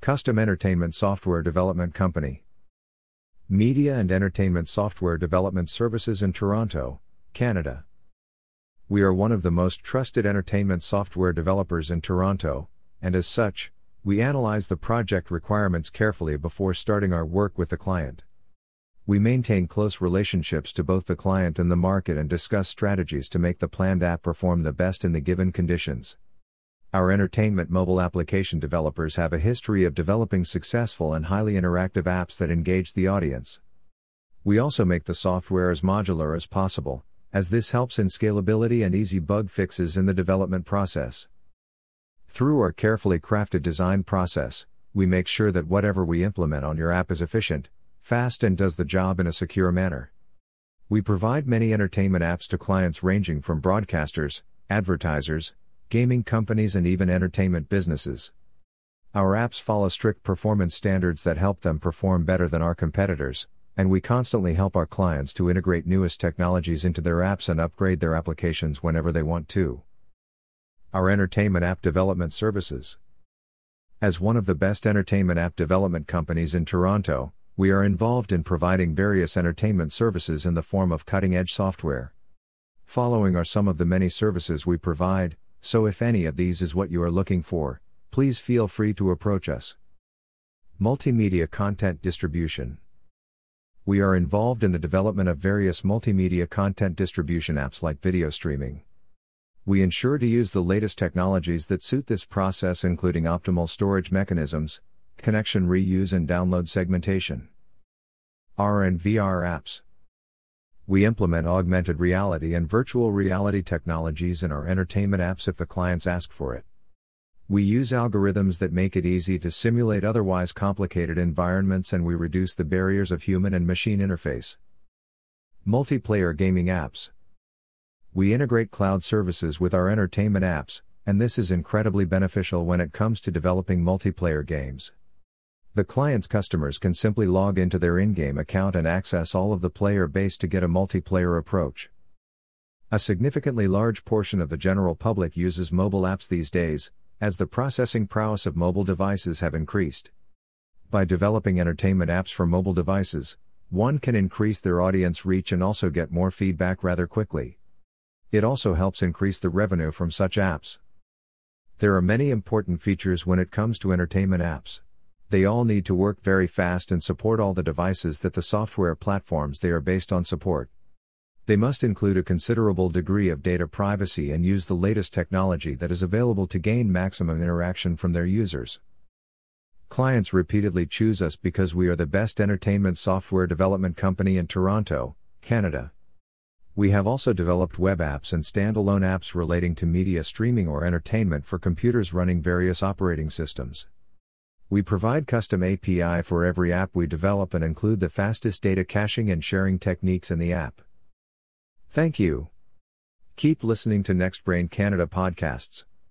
Custom Entertainment Software Development Company. Media and Entertainment Software Development Services in Toronto, Canada. We are one of the most trusted entertainment software developers in Toronto, and as such, we analyze the project requirements carefully before starting our work with the client. We maintain close relationships to both the client and the market and discuss strategies to make the planned app perform the best in the given conditions. Our entertainment mobile application developers have a history of developing successful and highly interactive apps that engage the audience. We also make the software as modular as possible, as this helps in scalability and easy bug fixes in the development process. Through our carefully crafted design process, we make sure that whatever we implement on your app is efficient, fast, and does the job in a secure manner. We provide many entertainment apps to clients ranging from broadcasters, advertisers, gaming companies, and even entertainment businesses. Our apps follow strict performance standards that help them perform better than our competitors, and we constantly help our clients to integrate newest technologies into their apps and upgrade their applications whenever they want to. Our entertainment app development services. As one of the best entertainment app development companies in Toronto, we are involved in providing various entertainment services in the form of cutting edge software. Following are some of the many services we provide, so if any of these is what you are looking for, please feel free to approach us. Multimedia Content Distribution We are involved in the development of various multimedia content distribution apps like video streaming. We ensure to use the latest technologies that suit this process, including optimal storage mechanisms, connection reuse, and download segmentation. R and VR apps. We implement augmented reality and virtual reality technologies in our entertainment apps if the clients ask for it. We use algorithms that make it easy to simulate otherwise complicated environments and we reduce the barriers of human and machine interface. Multiplayer gaming apps. We integrate cloud services with our entertainment apps, and this is incredibly beneficial when it comes to developing multiplayer games. The client's customers can simply log into their in game account and access all of the player base to get a multiplayer approach. A significantly large portion of the general public uses mobile apps these days, as the processing prowess of mobile devices have increased. By developing entertainment apps for mobile devices, one can increase their audience reach and also get more feedback rather quickly. It also helps increase the revenue from such apps. There are many important features when it comes to entertainment apps. They all need to work very fast and support all the devices that the software platforms they are based on support. They must include a considerable degree of data privacy and use the latest technology that is available to gain maximum interaction from their users. Clients repeatedly choose us because we are the best entertainment software development company in Toronto, Canada. We have also developed web apps and standalone apps relating to media streaming or entertainment for computers running various operating systems. We provide custom API for every app we develop and include the fastest data caching and sharing techniques in the app. Thank you. Keep listening to NextBrain Canada podcasts.